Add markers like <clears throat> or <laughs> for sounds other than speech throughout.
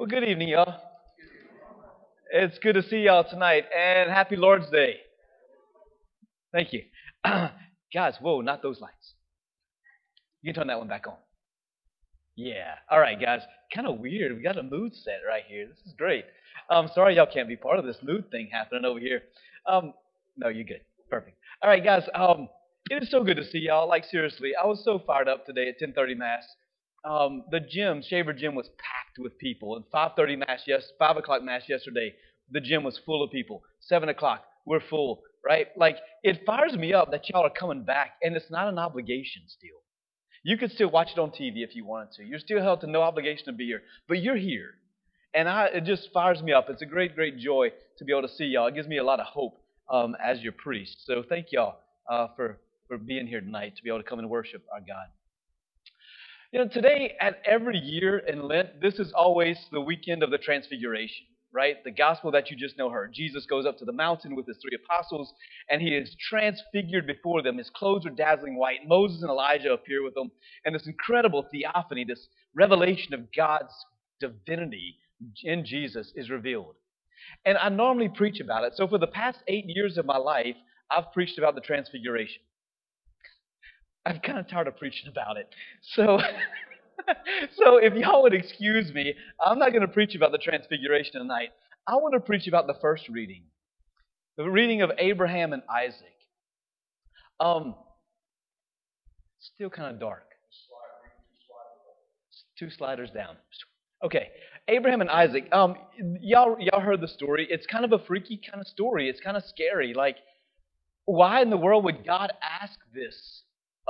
Well, good evening, y'all. It's good to see y'all tonight, and happy Lord's Day. Thank you. <clears throat> Guys, whoa, not those lights. You can turn that one back on. Yeah. All right, guys. Kind of weird. We got a mood set right here. This is great. I'm sorry y'all can't be part of this mood thing happening over here. Um, no, you're good. Perfect. All right, guys. Um, it is so good to see y'all. Like seriously, I was so fired up today at 10:30 mass. Um, the gym, Shaver Gym, was packed with people. And 5:30 mass, yes, 5 o'clock mass yesterday, the gym was full of people. 7 o'clock, we're full, right? Like it fires me up that y'all are coming back, and it's not an obligation still. You could still watch it on TV if you wanted to. You're still held to no obligation to be here, but you're here. And I, it just fires me up. It's a great, great joy to be able to see y'all. It gives me a lot of hope um, as your priest. So thank y'all uh, for, for being here tonight to be able to come and worship our God. You know, today, at every year in Lent, this is always the weekend of the Transfiguration, right? The gospel that you just know heard. Jesus goes up to the mountain with his three apostles, and he is transfigured before them. His clothes are dazzling white. Moses and Elijah appear with him, and this incredible theophany, this revelation of God's divinity in Jesus is revealed. And I normally preach about it. So for the past eight years of my life, I've preached about the Transfiguration. I'm kind of tired of preaching about it. So, <laughs> so if y'all would excuse me, I'm not going to preach about the Transfiguration tonight. I want to preach about the first reading, the reading of Abraham and Isaac. Um, still kind of dark. Two sliders down. Okay, Abraham and Isaac. Um, y'all, y'all heard the story. It's kind of a freaky kind of story. It's kind of scary. Like, why in the world would God ask this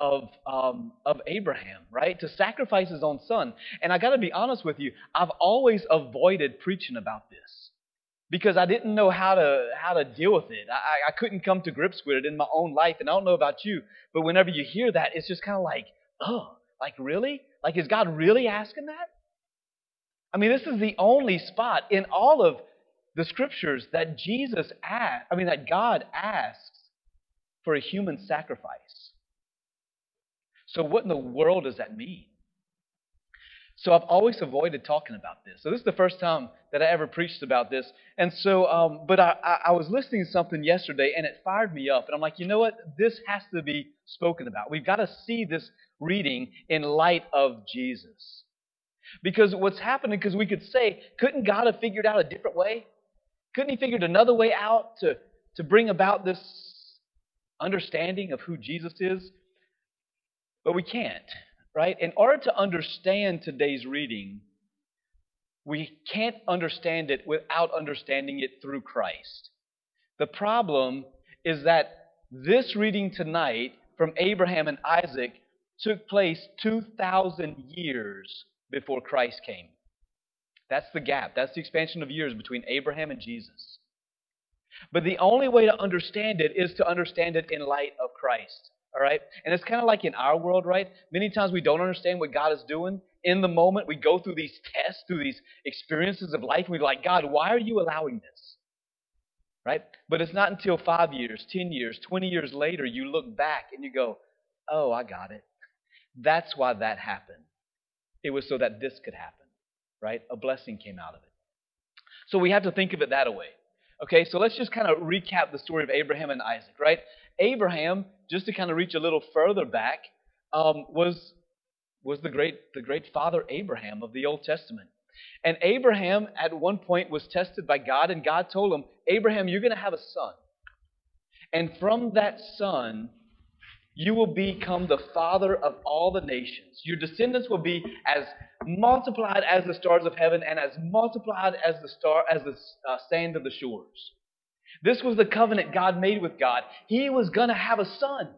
of, um, of Abraham, right? To sacrifice his own son. And I got to be honest with you, I've always avoided preaching about this because I didn't know how to how to deal with it. I, I couldn't come to grips with it in my own life. And I don't know about you, but whenever you hear that, it's just kind of like, oh, like really? Like is God really asking that? I mean, this is the only spot in all of the scriptures that Jesus asked, I mean, that God asks for a human sacrifice. So, what in the world does that mean? So, I've always avoided talking about this. So, this is the first time that I ever preached about this. And so, um, but I, I was listening to something yesterday and it fired me up. And I'm like, you know what? This has to be spoken about. We've got to see this reading in light of Jesus. Because what's happening, because we could say, couldn't God have figured out a different way? Couldn't He figured another way out to, to bring about this understanding of who Jesus is? But we can't, right? In order to understand today's reading, we can't understand it without understanding it through Christ. The problem is that this reading tonight from Abraham and Isaac took place 2,000 years before Christ came. That's the gap. That's the expansion of years between Abraham and Jesus. But the only way to understand it is to understand it in light of Christ. All right? And it's kind of like in our world, right? Many times we don't understand what God is doing. In the moment, we go through these tests, through these experiences of life, and we're like, God, why are you allowing this? Right? But it's not until five years, 10 years, 20 years later, you look back and you go, oh, I got it. That's why that happened. It was so that this could happen, right? A blessing came out of it. So we have to think of it that way. Okay, so let's just kind of recap the story of Abraham and Isaac, right? Abraham, just to kind of reach a little further back, um, was was the great the great father Abraham of the Old Testament. And Abraham at one point was tested by God, and God told him, Abraham, you're going to have a son. And from that son, you will become the father of all the nations. Your descendants will be as multiplied as the stars of heaven and as multiplied as the star as the uh, sand of the shores. This was the covenant God made with God. He was going to have a son.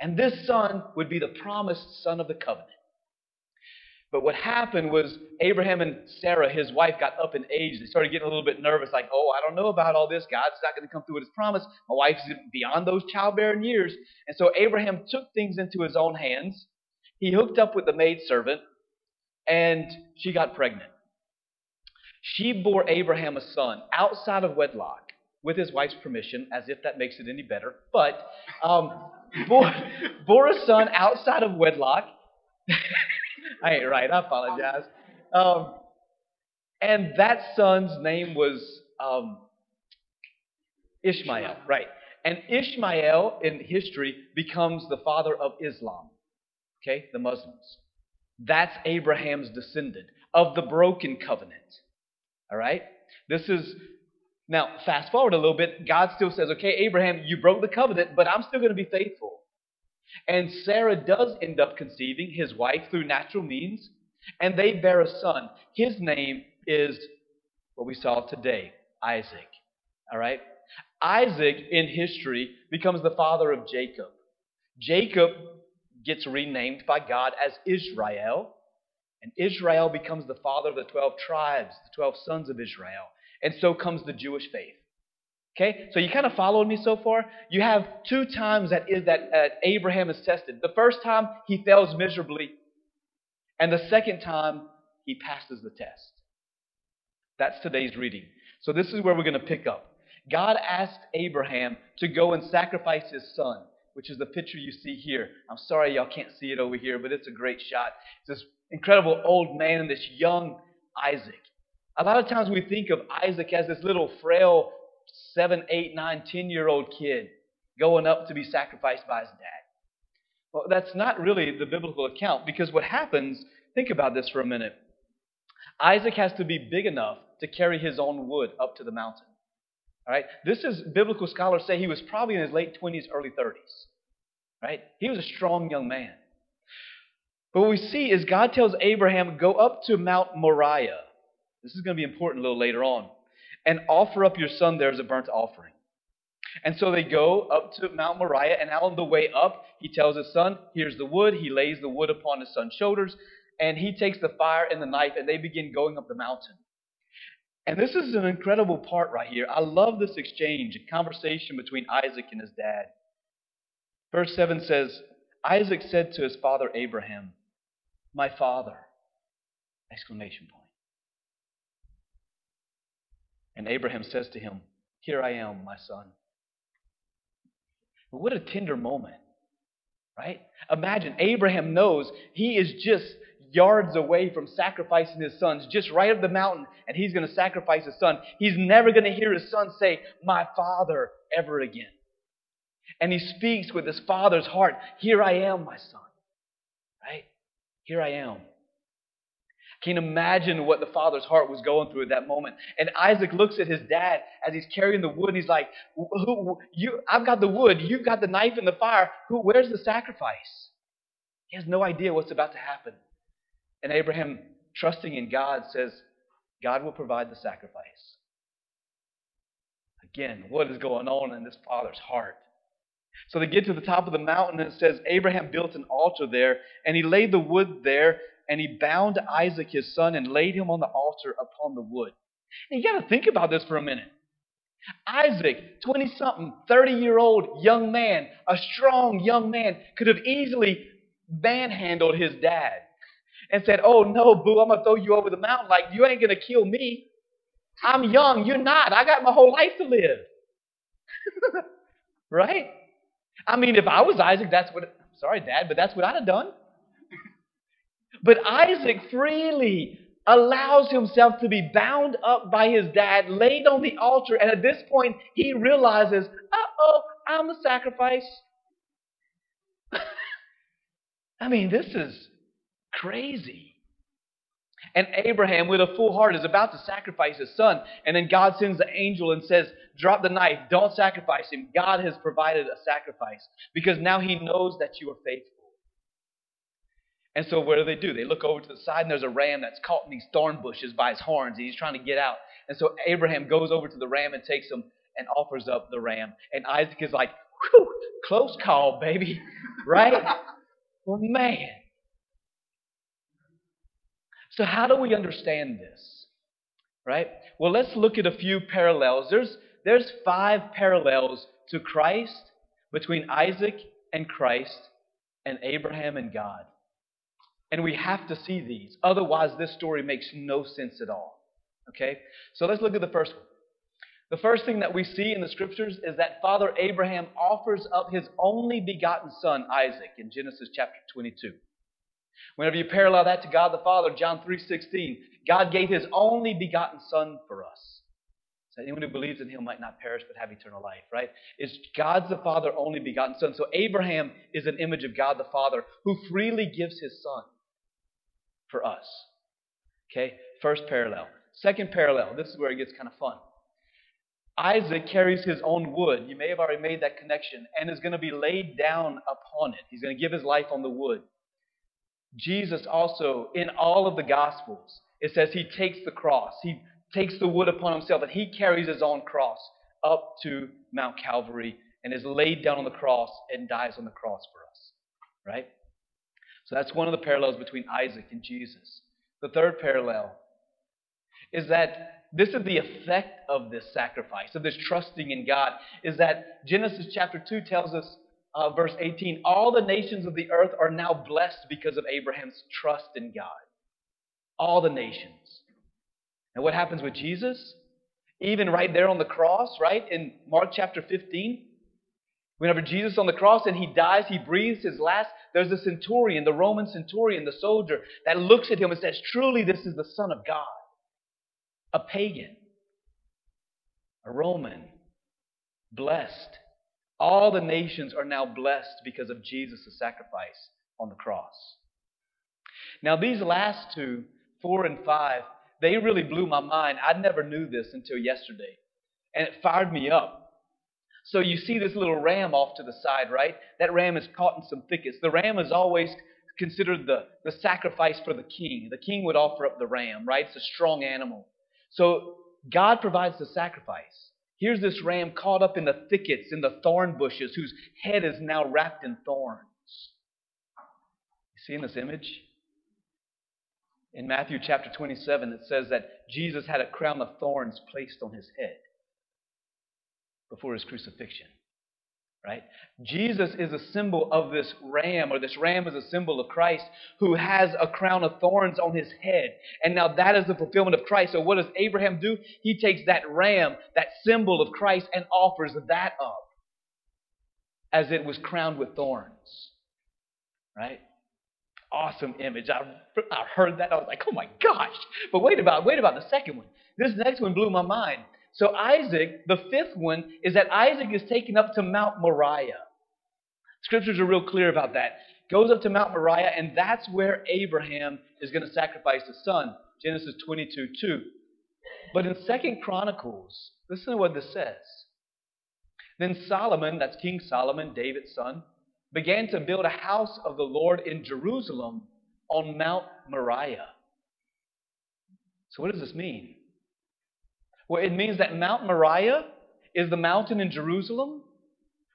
And this son would be the promised son of the covenant. But what happened was Abraham and Sarah, his wife, got up in age. They started getting a little bit nervous, like, oh, I don't know about all this. God's not going to come through with his promise. My wife's beyond those childbearing years. And so Abraham took things into his own hands. He hooked up with the maidservant, and she got pregnant. She bore Abraham a son outside of wedlock with his wife's permission, as if that makes it any better, but um, bore, bore a son outside of wedlock. <laughs> I ain't right. I apologize. Um, And that son's name was um, Ishmael, right? And Ishmael in history becomes the father of Islam, okay, the Muslims. That's Abraham's descendant of the broken covenant. All right? This is now fast forward a little bit. God still says, okay, Abraham, you broke the covenant, but I'm still going to be faithful. And Sarah does end up conceiving his wife through natural means, and they bear a son. His name is what we saw today Isaac. All right? Isaac in history becomes the father of Jacob. Jacob gets renamed by God as Israel, and Israel becomes the father of the 12 tribes, the 12 sons of Israel. And so comes the Jewish faith. Okay, so you kind of followed me so far. You have two times that is that uh, Abraham is tested. The first time he fails miserably, and the second time he passes the test. That's today's reading. So this is where we're going to pick up. God asked Abraham to go and sacrifice his son, which is the picture you see here. I'm sorry y'all can't see it over here, but it's a great shot. It's this incredible old man and this young Isaac. A lot of times we think of Isaac as this little frail seven, eight, nine, ten year old kid going up to be sacrificed by his dad. Well, that's not really the biblical account because what happens, think about this for a minute. Isaac has to be big enough to carry his own wood up to the mountain. All right? This is biblical scholars say he was probably in his late 20s, early 30s. Right? He was a strong young man. But what we see is God tells Abraham, go up to Mount Moriah. This is going to be important a little later on. And offer up your son there as a burnt offering. And so they go up to Mount Moriah, and on the way up, he tells his son, Here's the wood. He lays the wood upon his son's shoulders, and he takes the fire and the knife, and they begin going up the mountain. And this is an incredible part right here. I love this exchange, a conversation between Isaac and his dad. Verse 7 says, Isaac said to his father Abraham, My father! Exclamation point. And Abraham says to him, Here I am, my son. What a tender moment, right? Imagine Abraham knows he is just yards away from sacrificing his sons, just right up the mountain, and he's going to sacrifice his son. He's never going to hear his son say, My father, ever again. And he speaks with his father's heart Here I am, my son. Right? Here I am. Can you imagine what the father's heart was going through at that moment? And Isaac looks at his dad as he's carrying the wood. And he's like, who, you, I've got the wood. You've got the knife and the fire. Who, where's the sacrifice? He has no idea what's about to happen. And Abraham, trusting in God, says, God will provide the sacrifice. Again, what is going on in this father's heart? So they get to the top of the mountain, and it says Abraham built an altar there, and he laid the wood there, and he bound Isaac his son and laid him on the altar upon the wood. And you got to think about this for a minute. Isaac, 20 something, 30 year old young man, a strong young man, could have easily manhandled his dad and said, Oh no, boo, I'm going to throw you over the mountain. Like, you ain't going to kill me. I'm young. You're not. I got my whole life to live. <laughs> right? I mean, if I was Isaac, that's what, sorry, Dad, but that's what I'd have done. But Isaac freely allows himself to be bound up by his dad, laid on the altar, and at this point, he realizes, uh oh, I'm the sacrifice. <laughs> I mean, this is crazy. And Abraham, with a full heart, is about to sacrifice his son. And then God sends the angel and says, Drop the knife. Don't sacrifice him. God has provided a sacrifice because now he knows that you are faithful. And so, what do they do? They look over to the side, and there's a ram that's caught in these thorn bushes by his horns, and he's trying to get out. And so, Abraham goes over to the ram and takes him and offers up the ram. And Isaac is like, Whew, close call, baby. <laughs> Right? well, man. So, how do we understand this? Right? Well, let's look at a few parallels. There's, there's five parallels to Christ between Isaac and Christ and Abraham and God. And we have to see these. Otherwise, this story makes no sense at all. Okay? So let's look at the first one. The first thing that we see in the scriptures is that Father Abraham offers up his only begotten son, Isaac, in Genesis chapter 22. Whenever you parallel that to God the Father, John 3:16, God gave his only begotten son for us. So anyone who believes in him might not perish but have eternal life, right? It's God's the Father only begotten son. So Abraham is an image of God the Father who freely gives his son for us. Okay? First parallel. Second parallel. This is where it gets kind of fun. Isaac carries his own wood. You may have already made that connection, and is going to be laid down upon it. He's going to give his life on the wood. Jesus also, in all of the Gospels, it says he takes the cross. He takes the wood upon himself, and he carries his own cross up to Mount Calvary and is laid down on the cross and dies on the cross for us. Right? So that's one of the parallels between Isaac and Jesus. The third parallel is that this is the effect of this sacrifice, of this trusting in God, is that Genesis chapter 2 tells us, uh, verse 18, all the nations of the earth are now blessed because of Abraham's trust in God. All the nations. And what happens with Jesus? Even right there on the cross, right, in Mark chapter 15, whenever Jesus on the cross and he dies, he breathes his last, there's a centurion, the Roman centurion, the soldier, that looks at him and says, Truly, this is the Son of God a pagan, a Roman, blessed. All the nations are now blessed because of Jesus' sacrifice on the cross. Now, these last two, four and five, they really blew my mind. I never knew this until yesterday, and it fired me up. So, you see this little ram off to the side, right? That ram is caught in some thickets. The ram is always considered the, the sacrifice for the king. The king would offer up the ram, right? It's a strong animal. So God provides the sacrifice. Here's this ram caught up in the thickets, in the thorn bushes, whose head is now wrapped in thorns. You see in this image? In Matthew chapter 27, it says that Jesus had a crown of thorns placed on his head before his crucifixion. Right? Jesus is a symbol of this ram, or this ram is a symbol of Christ who has a crown of thorns on his head. And now that is the fulfillment of Christ. So what does Abraham do? He takes that ram, that symbol of Christ, and offers that up as it was crowned with thorns. Right? Awesome image. I, I heard that. I was like, oh my gosh. But wait about, wait about the second one. This next one blew my mind. So, Isaac, the fifth one, is that Isaac is taken up to Mount Moriah. Scriptures are real clear about that. Goes up to Mount Moriah, and that's where Abraham is going to sacrifice his son. Genesis 22 2. But in Second Chronicles, listen to what this says. Then Solomon, that's King Solomon, David's son, began to build a house of the Lord in Jerusalem on Mount Moriah. So, what does this mean? Well, it means that Mount Moriah is the mountain in Jerusalem,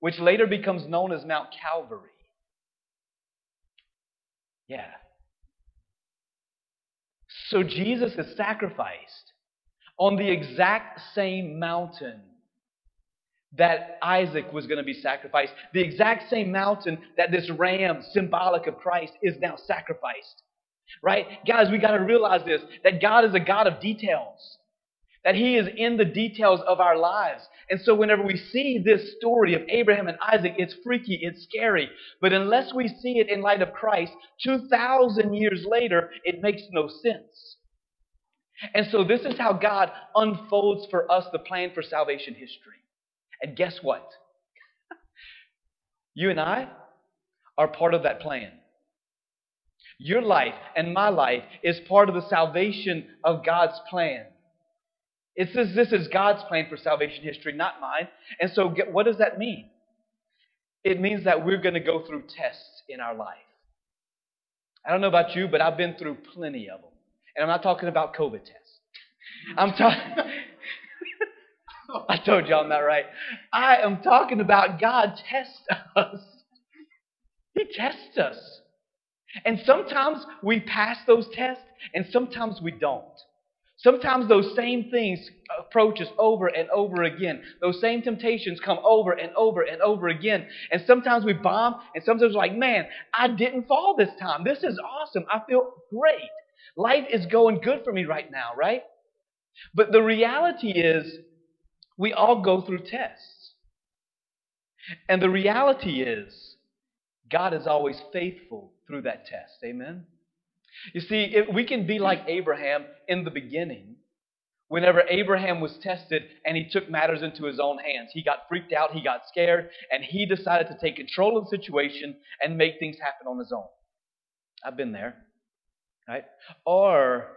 which later becomes known as Mount Calvary. Yeah. So Jesus is sacrificed on the exact same mountain that Isaac was going to be sacrificed. The exact same mountain that this ram, symbolic of Christ, is now sacrificed. Right? Guys, we got to realize this that God is a God of details that He is in the details of our lives. And so, whenever we see this story of Abraham and Isaac, it's freaky, it's scary. But unless we see it in light of Christ, 2,000 years later, it makes no sense. And so, this is how God unfolds for us the plan for salvation history. And guess what? <laughs> You and I are part of that plan. Your life and my life is part of the salvation of God's plan. It says this is God's plan for salvation history, not mine. And so, what does that mean? It means that we're going to go through tests in our life. I don't know about you, but I've been through plenty of them. And I'm not talking about COVID tests. I'm talking. <laughs> I told y'all I'm not right. I am talking about God tests us. He tests us. And sometimes we pass those tests, and sometimes we don't. Sometimes those same things approach us over and over again. Those same temptations come over and over and over again. And sometimes we bomb, and sometimes we're like, man, I didn't fall this time. This is awesome. I feel great. Life is going good for me right now, right? But the reality is, we all go through tests. And the reality is, God is always faithful through that test. Amen? You see, we can be like Abraham in the beginning. Whenever Abraham was tested and he took matters into his own hands, he got freaked out, he got scared, and he decided to take control of the situation and make things happen on his own. I've been there, right? Or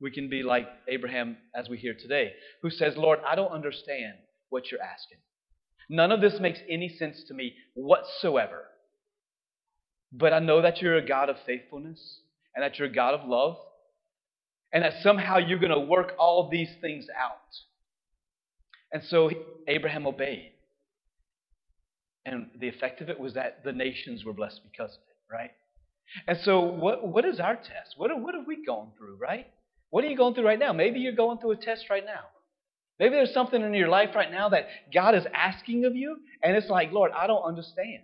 we can be like Abraham as we hear today, who says, Lord, I don't understand what you're asking. None of this makes any sense to me whatsoever. But I know that you're a God of faithfulness and that you're a God of love and that somehow you're going to work all these things out. And so Abraham obeyed. And the effect of it was that the nations were blessed because of it, right? And so, what, what is our test? What, what have we gone through, right? What are you going through right now? Maybe you're going through a test right now. Maybe there's something in your life right now that God is asking of you, and it's like, Lord, I don't understand.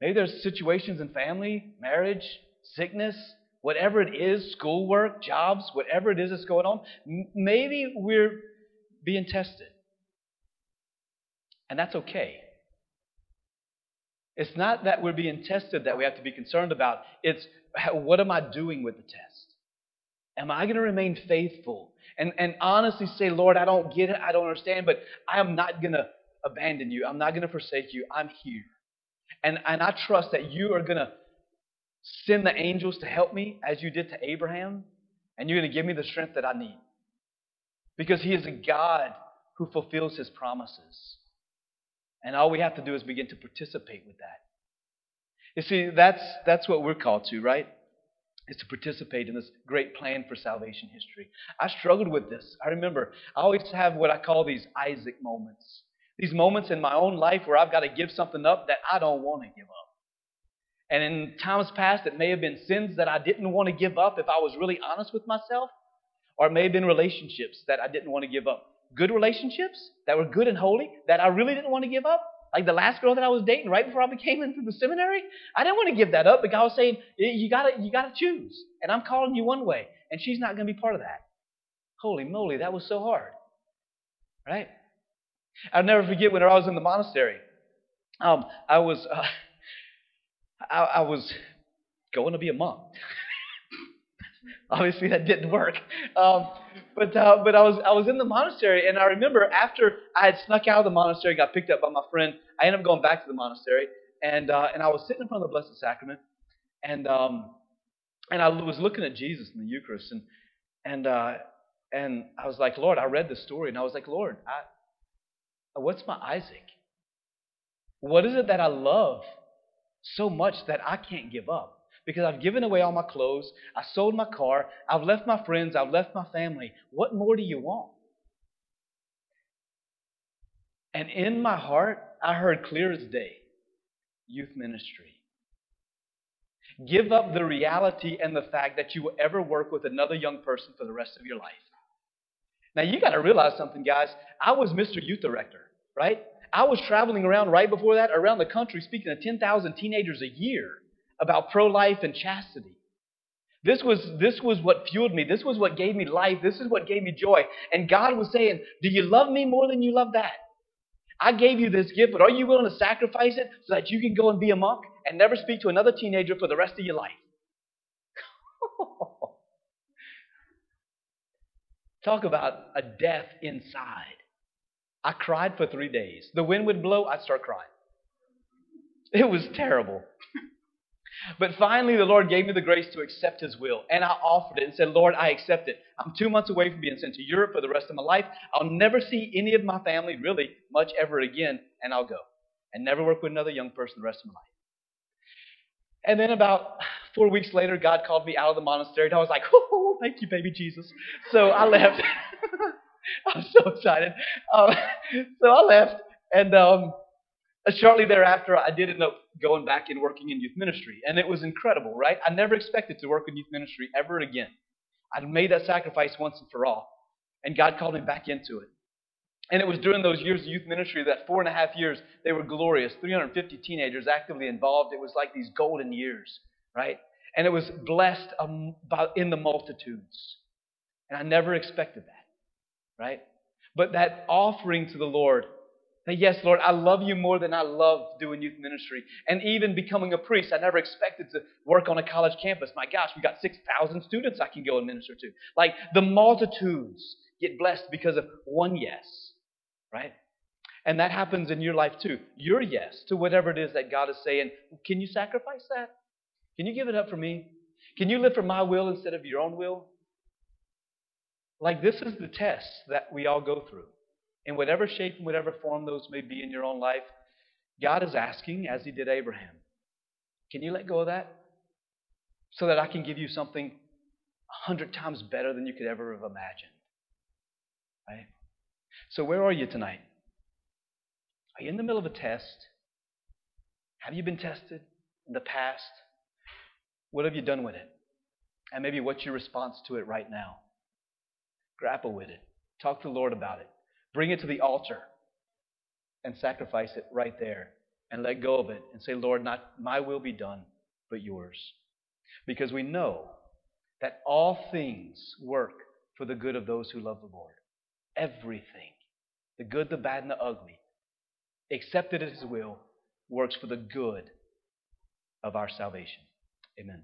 Maybe there's situations in family, marriage, sickness, whatever it is, schoolwork, jobs, whatever it is that's going on. maybe we're being tested. And that's okay. It's not that we're being tested that we have to be concerned about. It's what am I doing with the test? Am I going to remain faithful and, and honestly say, Lord, I don't get it, I don't understand, but I am not going to abandon you. I'm not going to forsake you. I'm here. And, and I trust that you are going to send the angels to help me as you did to Abraham, and you're going to give me the strength that I need. Because He is a God who fulfills His promises. And all we have to do is begin to participate with that. You see, that's, that's what we're called to, right? Is to participate in this great plan for salvation history. I struggled with this. I remember I always have what I call these Isaac moments. These moments in my own life where I've got to give something up that I don't want to give up. And in times past, it may have been sins that I didn't want to give up if I was really honest with myself, or it may have been relationships that I didn't want to give up good relationships that were good and holy that I really didn't want to give up. Like the last girl that I was dating right before I became into the seminary, I didn't want to give that up, but God was saying, you gotta, you gotta choose. And I'm calling you one way, and she's not gonna be part of that. Holy moly, that was so hard. Right? I'll never forget when I was in the monastery. Um, I was uh, <laughs> I, I was going to be a monk. <laughs> Obviously, that didn't work. Um, but uh, but I was I was in the monastery, and I remember after I had snuck out of the monastery, got picked up by my friend. I ended up going back to the monastery, and uh, and I was sitting in front of the Blessed Sacrament, and um, and I was looking at Jesus in the Eucharist, and and uh, and I was like, Lord, I read the story, and I was like, Lord, I, what's my Isaac? What is it that I love so much that I can't give up? because I've given away all my clothes, I sold my car, I've left my friends, I've left my family. What more do you want? And in my heart, I heard clear as day youth ministry. Give up the reality and the fact that you will ever work with another young person for the rest of your life. Now, you got to realize something, guys. I was Mr. Youth Director, right? I was traveling around right before that, around the country, speaking to 10,000 teenagers a year about pro life and chastity. This was, this was what fueled me. This was what gave me life. This is what gave me joy. And God was saying, Do you love me more than you love that? I gave you this gift, but are you willing to sacrifice it so that you can go and be a monk and never speak to another teenager for the rest of your life? <laughs> Talk about a death inside. I cried for three days. The wind would blow, I'd start crying. It was terrible. <laughs> But finally, the Lord gave me the grace to accept His will. And I offered it and said, Lord, I accept it. I'm two months away from being sent to Europe for the rest of my life. I'll never see any of my family, really, much ever again, and I'll go. And never work with another young person the rest of my life. And then about <sighs> four weeks later, God called me out of the monastery, and I was like, <laughs> oh, thank you, baby Jesus. So I left. <laughs> <laughs> I was so excited. Um, <laughs> so I left, and um, shortly thereafter, I did end up going back and working in youth ministry. And it was incredible, right? I never expected to work in youth ministry ever again. I'd made that sacrifice once and for all. And God called me back into it. And it was during those years of youth ministry, that four and a half years, they were glorious. 350 teenagers actively involved. It was like these golden years, right? And it was blessed in the multitudes. And I never expected that, right? But that offering to the Lord That yes, Lord, I love you more than I love doing youth ministry. And even becoming a priest, I never expected to work on a college campus. My gosh, we got 6,000 students I can go and minister to. Like the multitudes get blessed because of one yes, right? And that happens in your life too. Your yes to whatever it is that God is saying, can you sacrifice that? Can you give it up for me? Can you live for my will instead of your own will? Like, this is the test that we all go through. In whatever shape and whatever form those may be in your own life, God is asking, as He did Abraham, can you let go of that? So that I can give you something a hundred times better than you could ever have imagined. Right? So, where are you tonight? Are you in the middle of a test? Have you been tested in the past? What have you done with it? And maybe what's your response to it right now? Grapple with it. Talk to the Lord about it. Bring it to the altar and sacrifice it right there and let go of it and say, Lord, not my will be done, but yours. Because we know that all things work for the good of those who love the Lord. Everything, the good, the bad, and the ugly, accepted at His will, works for the good of our salvation. Amen.